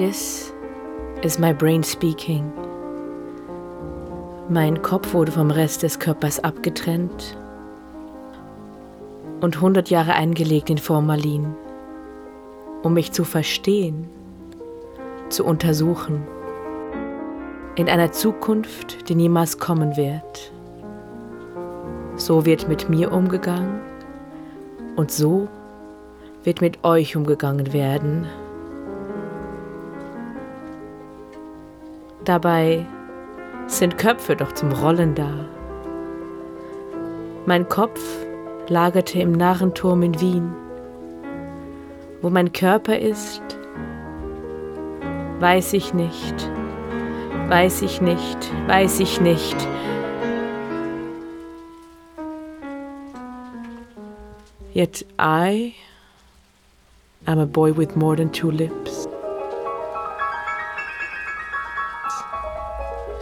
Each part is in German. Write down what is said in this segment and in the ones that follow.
This is my brain speaking. Mein Kopf wurde vom Rest des Körpers abgetrennt und 100 Jahre eingelegt in Formalin, um mich zu verstehen, zu untersuchen, in einer Zukunft, die niemals kommen wird. So wird mit mir umgegangen und so wird mit euch umgegangen werden. Dabei sind Köpfe doch zum Rollen da. Mein Kopf lagerte im Narrenturm in Wien. Wo mein Körper ist, weiß ich nicht, weiß ich nicht, weiß ich nicht. Yet I am a boy with more than two lips.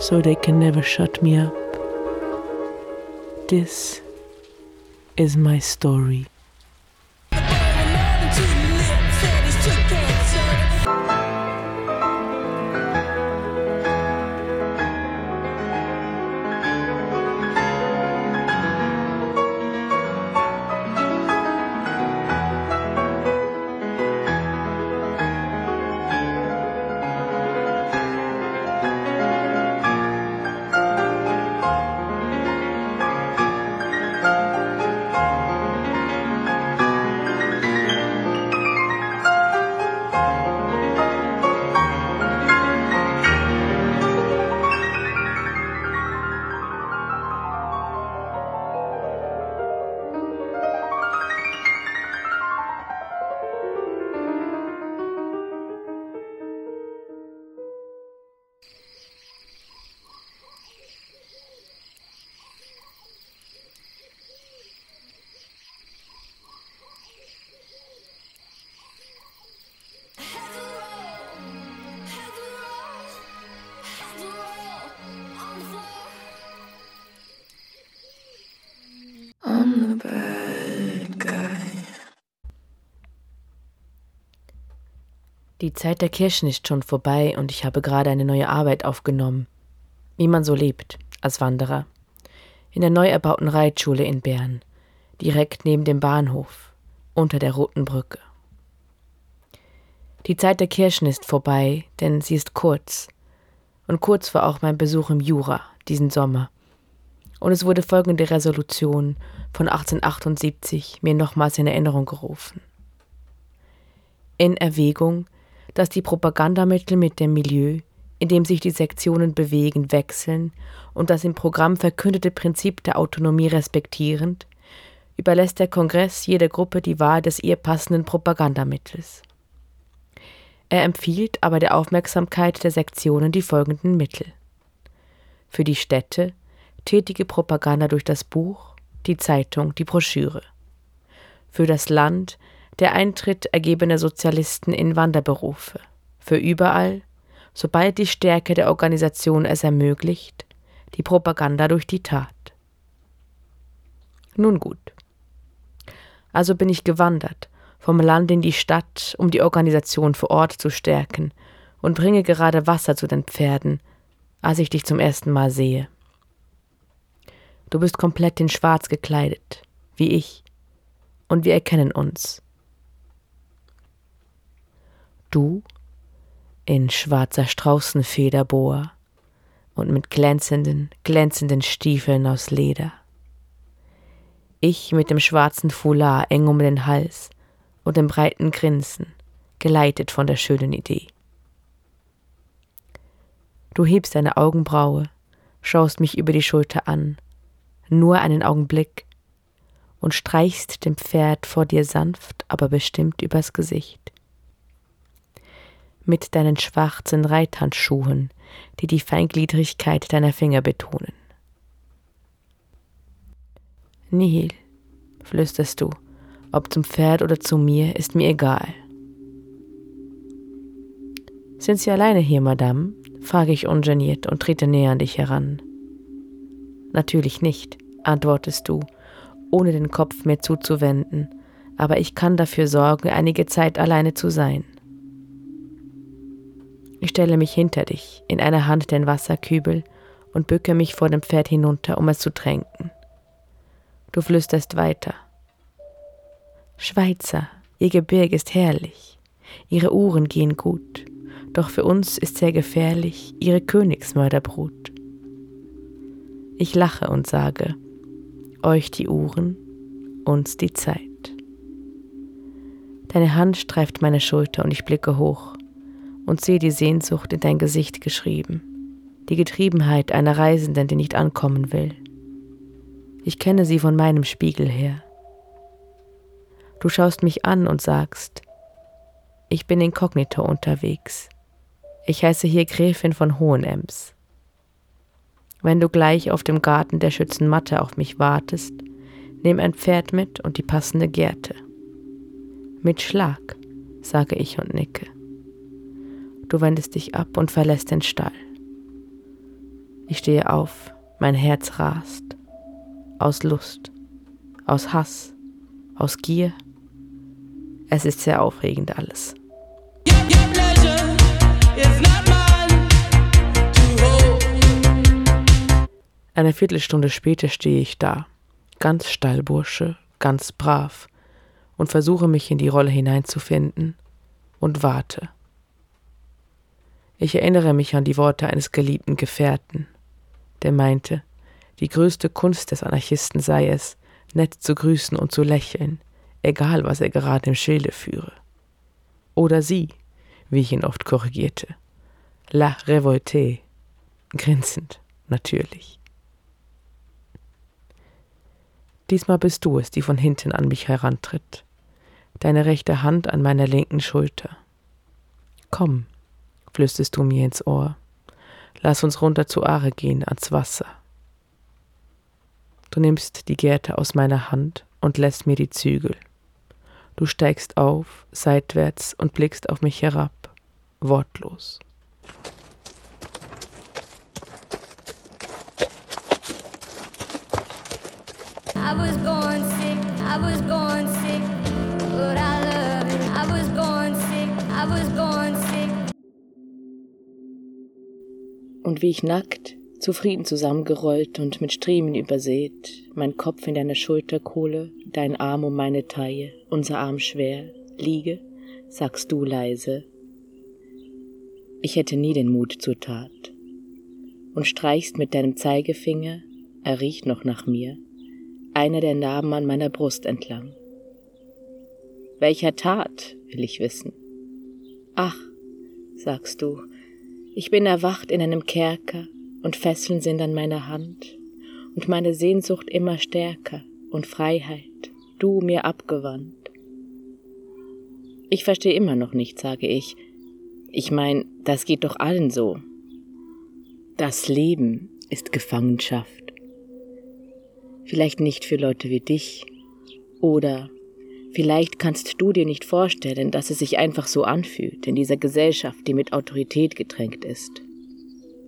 So they can never shut me up. This is my story. Die Zeit der Kirchen ist schon vorbei und ich habe gerade eine neue Arbeit aufgenommen. Wie man so lebt, als Wanderer. In der neu erbauten Reitschule in Bern, direkt neben dem Bahnhof, unter der Roten Brücke. Die Zeit der Kirchen ist vorbei, denn sie ist kurz. Und kurz war auch mein Besuch im Jura diesen Sommer. Und es wurde folgende Resolution von 1878 mir nochmals in Erinnerung gerufen. In Erwägung, dass die Propagandamittel mit dem Milieu, in dem sich die Sektionen bewegen, wechseln und das im Programm verkündete Prinzip der Autonomie respektierend, überlässt der Kongress jeder Gruppe die Wahl des ihr passenden Propagandamittels. Er empfiehlt aber der Aufmerksamkeit der Sektionen die folgenden Mittel. Für die Städte tätige Propaganda durch das Buch, die Zeitung, die Broschüre. Für das Land der Eintritt ergebener Sozialisten in Wanderberufe. Für überall, sobald die Stärke der Organisation es ermöglicht, die Propaganda durch die Tat. Nun gut. Also bin ich gewandert, vom Land in die Stadt, um die Organisation vor Ort zu stärken, und bringe gerade Wasser zu den Pferden, als ich dich zum ersten Mal sehe. Du bist komplett in Schwarz gekleidet, wie ich, und wir erkennen uns. Du in schwarzer Straußenfederboa und mit glänzenden, glänzenden Stiefeln aus Leder. Ich mit dem schwarzen Foulard eng um den Hals und dem breiten Grinsen, geleitet von der schönen Idee. Du hebst deine Augenbraue, schaust mich über die Schulter an, nur einen Augenblick, und streichst dem Pferd vor dir sanft, aber bestimmt übers Gesicht mit deinen schwarzen Reithandschuhen, die die Feingliedrigkeit deiner Finger betonen. Nihil, flüsterst du, ob zum Pferd oder zu mir, ist mir egal. Sind Sie alleine hier, Madame? frage ich ungeniert und trete näher an dich heran. Natürlich nicht, antwortest du, ohne den Kopf mir zuzuwenden, aber ich kann dafür sorgen, einige Zeit alleine zu sein. Ich stelle mich hinter dich, in einer Hand den Wasserkübel und bücke mich vor dem Pferd hinunter, um es zu tränken. Du flüsterst weiter. Schweizer, ihr Gebirg ist herrlich, ihre Uhren gehen gut, doch für uns ist sehr gefährlich ihre Königsmörderbrut. Ich lache und sage, euch die Uhren, uns die Zeit. Deine Hand streift meine Schulter und ich blicke hoch und sehe die Sehnsucht in dein Gesicht geschrieben, die Getriebenheit einer Reisenden, die nicht ankommen will. Ich kenne sie von meinem Spiegel her. Du schaust mich an und sagst, ich bin inkognito unterwegs. Ich heiße hier Gräfin von Hohenems. Wenn du gleich auf dem Garten der Schützenmatte auf mich wartest, nimm ein Pferd mit und die passende Gerte. Mit Schlag, sage ich und nicke. Du wendest dich ab und verlässt den Stall. Ich stehe auf, mein Herz rast. Aus Lust, aus Hass, aus Gier. Es ist sehr aufregend alles. Eine Viertelstunde später stehe ich da, ganz Stallbursche, ganz brav, und versuche mich in die Rolle hineinzufinden und warte. Ich erinnere mich an die Worte eines geliebten Gefährten, der meinte, die größte Kunst des Anarchisten sei es, nett zu grüßen und zu lächeln, egal was er gerade im Schilde führe. Oder sie, wie ich ihn oft korrigierte. La Revolte, grinsend, natürlich. Diesmal bist du es, die von hinten an mich herantritt, deine rechte Hand an meiner linken Schulter. Komm, flüsterst du mir ins Ohr, lass uns runter zu Aare gehen, ans Wasser. Du nimmst die Gerte aus meiner Hand und lässt mir die Zügel. Du steigst auf, seitwärts und blickst auf mich herab, wortlos. I was born sick, I was born sick, but I love it. I was born sick, I was born Wie ich nackt, zufrieden zusammengerollt und mit Striemen übersät, mein Kopf in deiner Schulterkohle, dein Arm um meine Taille, unser Arm schwer, liege, sagst du leise. Ich hätte nie den Mut zur Tat. Und streichst mit deinem Zeigefinger, er riecht noch nach mir, einer der Narben an meiner Brust entlang. Welcher Tat, will ich wissen. Ach, sagst du, ich bin erwacht in einem Kerker und Fesseln sind an meiner Hand und meine Sehnsucht immer stärker und Freiheit, du mir abgewandt. Ich verstehe immer noch nicht, sage ich. Ich mein, das geht doch allen so. Das Leben ist Gefangenschaft. Vielleicht nicht für Leute wie dich. Oder vielleicht kannst du dir nicht vorstellen, dass es sich einfach so anfühlt in dieser Gesellschaft, die mit Autorität getränkt ist.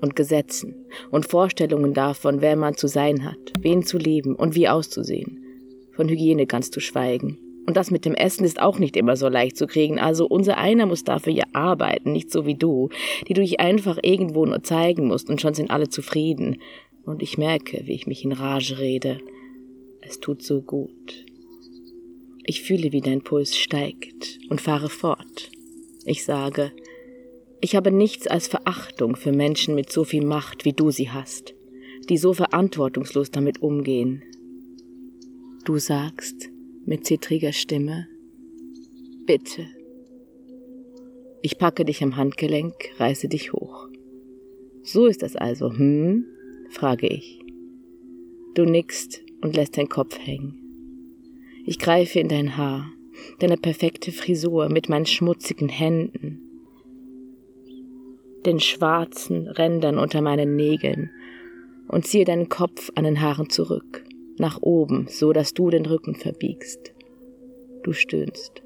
Und Gesetzen und Vorstellungen davon, wer man zu sein hat, wen zu lieben und wie auszusehen. Von Hygiene kannst du schweigen. Und das mit dem Essen ist auch nicht immer so leicht zu kriegen. Also unser einer muss dafür ja arbeiten, nicht so wie du, die du dich einfach irgendwo nur zeigen musst und schon sind alle zufrieden und ich merke, wie ich mich in Rage rede. Es tut so gut. Ich fühle, wie dein Puls steigt und fahre fort. Ich sage, ich habe nichts als Verachtung für Menschen mit so viel Macht, wie du sie hast, die so verantwortungslos damit umgehen. Du sagst mit zittriger Stimme, bitte. Ich packe dich am Handgelenk, reiße dich hoch. So ist das also, hm? frage ich. Du nickst und lässt dein Kopf hängen. Ich greife in dein Haar, deine perfekte Frisur mit meinen schmutzigen Händen, den schwarzen Rändern unter meinen Nägeln und ziehe deinen Kopf an den Haaren zurück, nach oben, so dass du den Rücken verbiegst. Du stöhnst.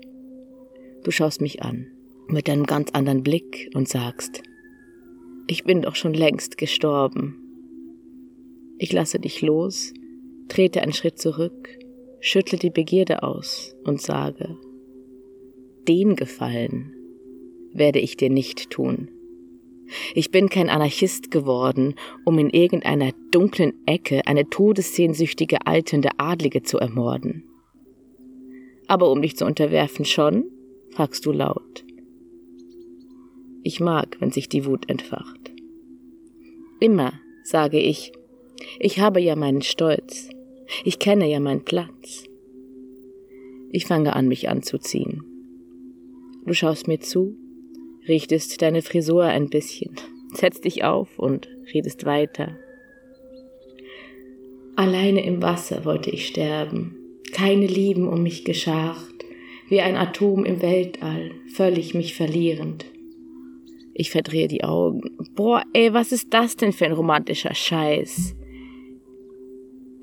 Du schaust mich an mit einem ganz anderen Blick und sagst, ich bin doch schon längst gestorben. Ich lasse dich los, trete einen Schritt zurück, schüttle die Begierde aus und sage, den Gefallen werde ich dir nicht tun. Ich bin kein Anarchist geworden, um in irgendeiner dunklen Ecke eine todessehnsüchtige altende Adlige zu ermorden. Aber um dich zu unterwerfen schon? fragst du laut. Ich mag, wenn sich die Wut entfacht. Immer, sage ich, ich habe ja meinen Stolz, ich kenne ja meinen Platz. Ich fange an, mich anzuziehen. Du schaust mir zu, richtest deine Frisur ein bisschen, setzt dich auf und redest weiter. Alleine im Wasser wollte ich sterben, keine Lieben um mich geschart, wie ein Atom im Weltall, völlig mich verlierend. Ich verdrehe die Augen. Boah, ey, was ist das denn für ein romantischer Scheiß?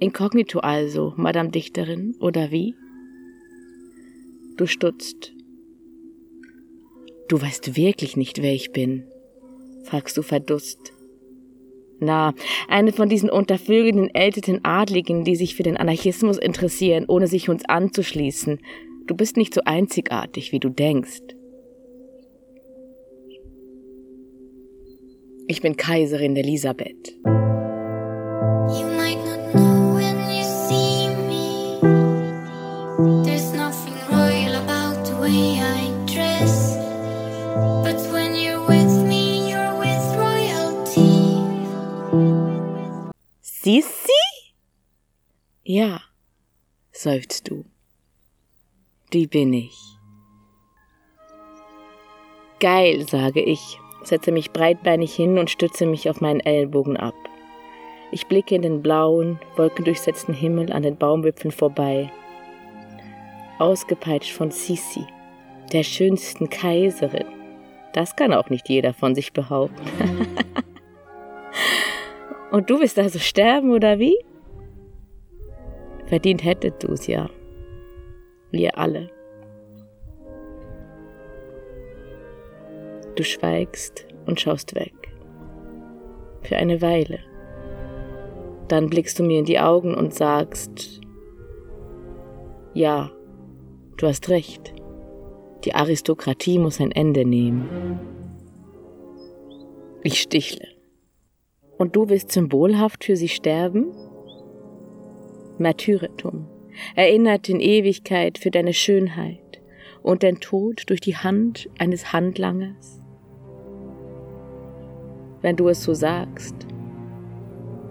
Inkognito also, Madame Dichterin, oder wie? Du stutzt. Du weißt wirklich nicht, wer ich bin, fragst du verdusst. Na, eine von diesen untervögelnden älteren Adligen, die sich für den Anarchismus interessieren, ohne sich uns anzuschließen. Du bist nicht so einzigartig, wie du denkst. Ich bin Kaiserin Elisabeth. Sissi? Ja, seufzt du. Die bin ich. Geil, sage ich, setze mich breitbeinig hin und stütze mich auf meinen Ellbogen ab. Ich blicke in den blauen, wolkendurchsetzten Himmel an den Baumwipfeln vorbei. Ausgepeitscht von Sissi, der schönsten Kaiserin. Das kann auch nicht jeder von sich behaupten. Und du willst also sterben oder wie? Verdient hättet du's ja. Wir alle. Du schweigst und schaust weg. Für eine Weile. Dann blickst du mir in die Augen und sagst, ja, du hast recht. Die Aristokratie muss ein Ende nehmen. Ich stichle. Und du willst symbolhaft für sie sterben? Martyretum erinnert in Ewigkeit für deine Schönheit und den Tod durch die Hand eines Handlangers? Wenn du es so sagst,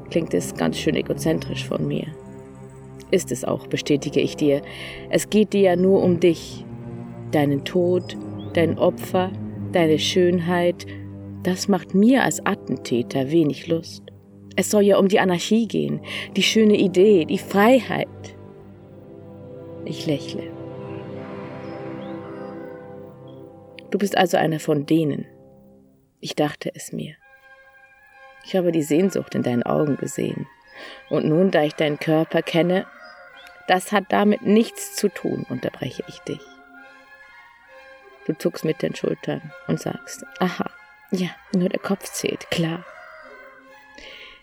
klingt es ganz schön egozentrisch von mir. Ist es auch, bestätige ich dir. Es geht dir ja nur um dich, deinen Tod, dein Opfer, deine Schönheit das macht mir als Attentäter wenig Lust. Es soll ja um die Anarchie gehen, die schöne Idee, die Freiheit. Ich lächle. Du bist also einer von denen. Ich dachte es mir. Ich habe die Sehnsucht in deinen Augen gesehen. Und nun, da ich deinen Körper kenne, das hat damit nichts zu tun, unterbreche ich dich. Du zuckst mit den Schultern und sagst, aha, ja, nur der Kopf zählt, klar.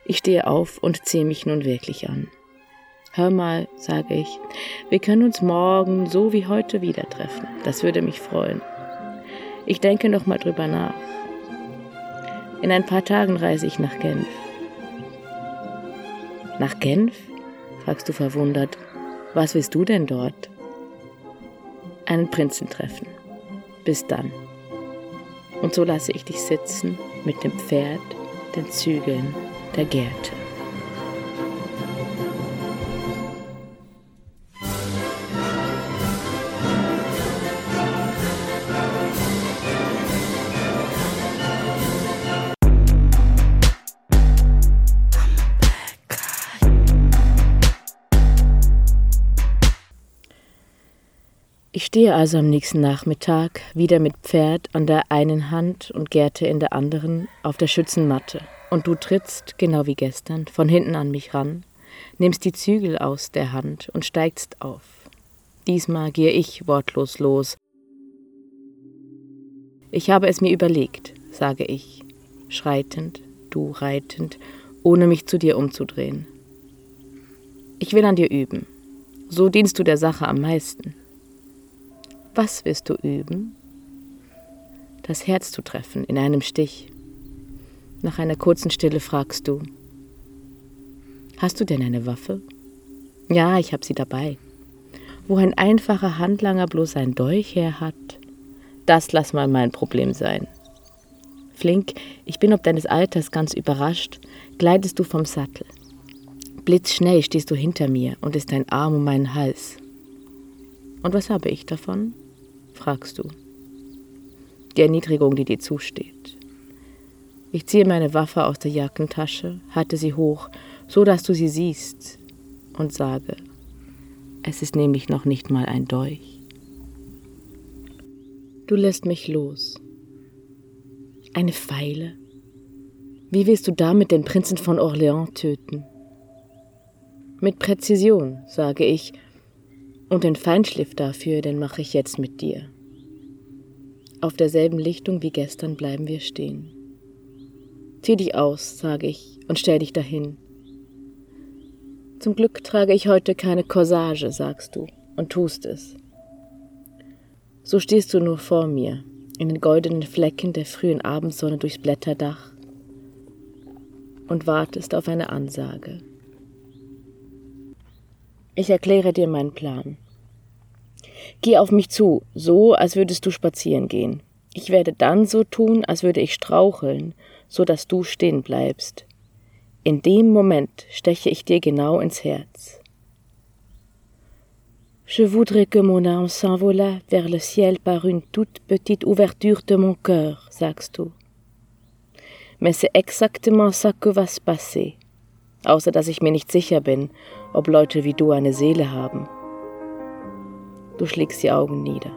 Ich stehe auf und ziehe mich nun wirklich an. Hör mal, sage ich, wir können uns morgen so wie heute wieder treffen. Das würde mich freuen. Ich denke noch mal drüber nach. In ein paar Tagen reise ich nach Genf. Nach Genf? fragst du verwundert. Was willst du denn dort? Einen Prinzen treffen. Bis dann. Und so lasse ich dich sitzen mit dem Pferd, den Zügeln der Gärte. Stehe also am nächsten Nachmittag wieder mit Pferd an der einen Hand und Gerte in der anderen auf der Schützenmatte. Und du trittst, genau wie gestern, von hinten an mich ran, nimmst die Zügel aus der Hand und steigst auf. Diesmal gehe ich wortlos los. Ich habe es mir überlegt, sage ich, schreitend, du reitend, ohne mich zu dir umzudrehen. Ich will an dir üben. So dienst du der Sache am meisten. Was wirst du üben? Das Herz zu treffen in einem Stich. Nach einer kurzen Stille fragst du, Hast du denn eine Waffe? Ja, ich hab sie dabei. Wo ein einfacher Handlanger bloß ein Dolch her hat, das lass mal mein Problem sein. Flink, ich bin ob deines Alters ganz überrascht, gleitest du vom Sattel. Blitzschnell stehst du hinter mir und ist dein Arm um meinen Hals. Und was habe ich davon? Fragst du. Die Erniedrigung, die dir zusteht. Ich ziehe meine Waffe aus der Jackentasche, halte sie hoch, so dass du sie siehst, und sage, es ist nämlich noch nicht mal ein Dolch. Du lässt mich los. Eine Feile? Wie willst du damit den Prinzen von Orléans töten? Mit Präzision, sage ich, und den Feinschliff dafür, den mache ich jetzt mit dir. Auf derselben Lichtung wie gestern bleiben wir stehen. Zieh dich aus, sage ich, und stell dich dahin. Zum Glück trage ich heute keine Corsage, sagst du, und tust es. So stehst du nur vor mir, in den goldenen Flecken der frühen Abendsonne durchs Blätterdach und wartest auf eine Ansage. Ich erkläre dir meinen Plan. Geh auf mich zu, so als würdest du spazieren gehen. Ich werde dann so tun, als würde ich straucheln, so dass du stehen bleibst. In dem Moment steche ich dir genau ins Herz. Je voudrais que mon âme s'envolât vers le ciel par une toute petite ouverture de mon cœur, sagst du. Mais c'est exactement ça que va se passer. Außer dass ich mir nicht sicher bin, ob Leute wie du eine Seele haben. Du schlägst die Augen nieder.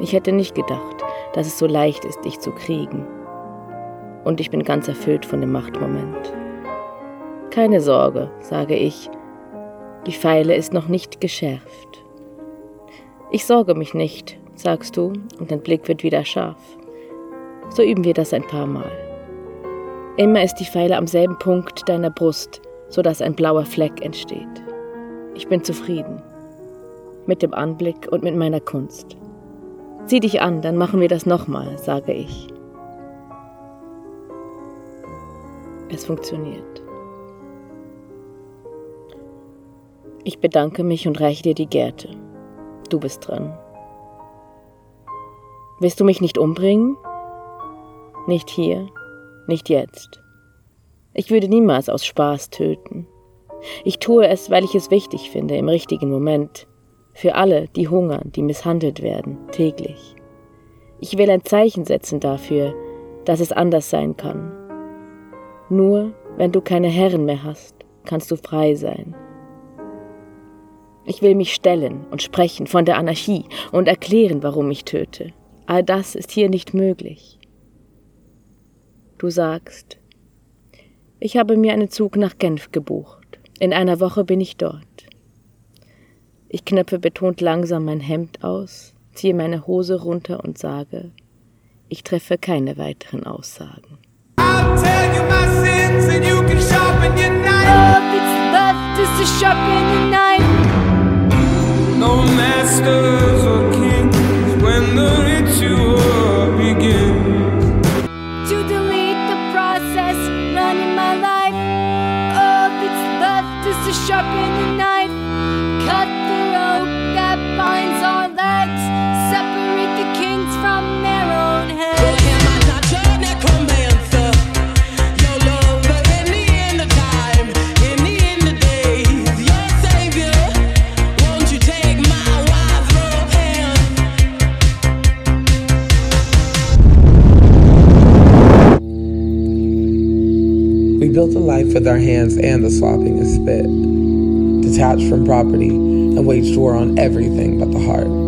Ich hätte nicht gedacht, dass es so leicht ist, dich zu kriegen. Und ich bin ganz erfüllt von dem Machtmoment. Keine Sorge, sage ich, die Pfeile ist noch nicht geschärft. Ich sorge mich nicht, sagst du, und dein Blick wird wieder scharf. So üben wir das ein paar Mal. Immer ist die Pfeile am selben Punkt deiner Brust, sodass ein blauer Fleck entsteht. Ich bin zufrieden. Mit dem Anblick und mit meiner Kunst. Zieh dich an, dann machen wir das nochmal, sage ich. Es funktioniert. Ich bedanke mich und reiche dir die Gerte. Du bist dran. Willst du mich nicht umbringen? Nicht hier, nicht jetzt. Ich würde niemals aus Spaß töten. Ich tue es, weil ich es wichtig finde, im richtigen Moment. Für alle, die hungern, die misshandelt werden, täglich. Ich will ein Zeichen setzen dafür, dass es anders sein kann. Nur wenn du keine Herren mehr hast, kannst du frei sein. Ich will mich stellen und sprechen von der Anarchie und erklären, warum ich töte. All das ist hier nicht möglich. Du sagst, ich habe mir einen Zug nach Genf gebucht. In einer Woche bin ich dort. Ich knöpfe betont langsam mein Hemd aus, ziehe meine Hose runter und sage, ich treffe keine weiteren Aussagen. I'll tell you my sins and you can sharpen your knife. Love, it's left is to sharpen your knife. No masters or kings when the ritual begins. Life with our hands and the swapping of spit detached from property, and waged war on everything but the heart.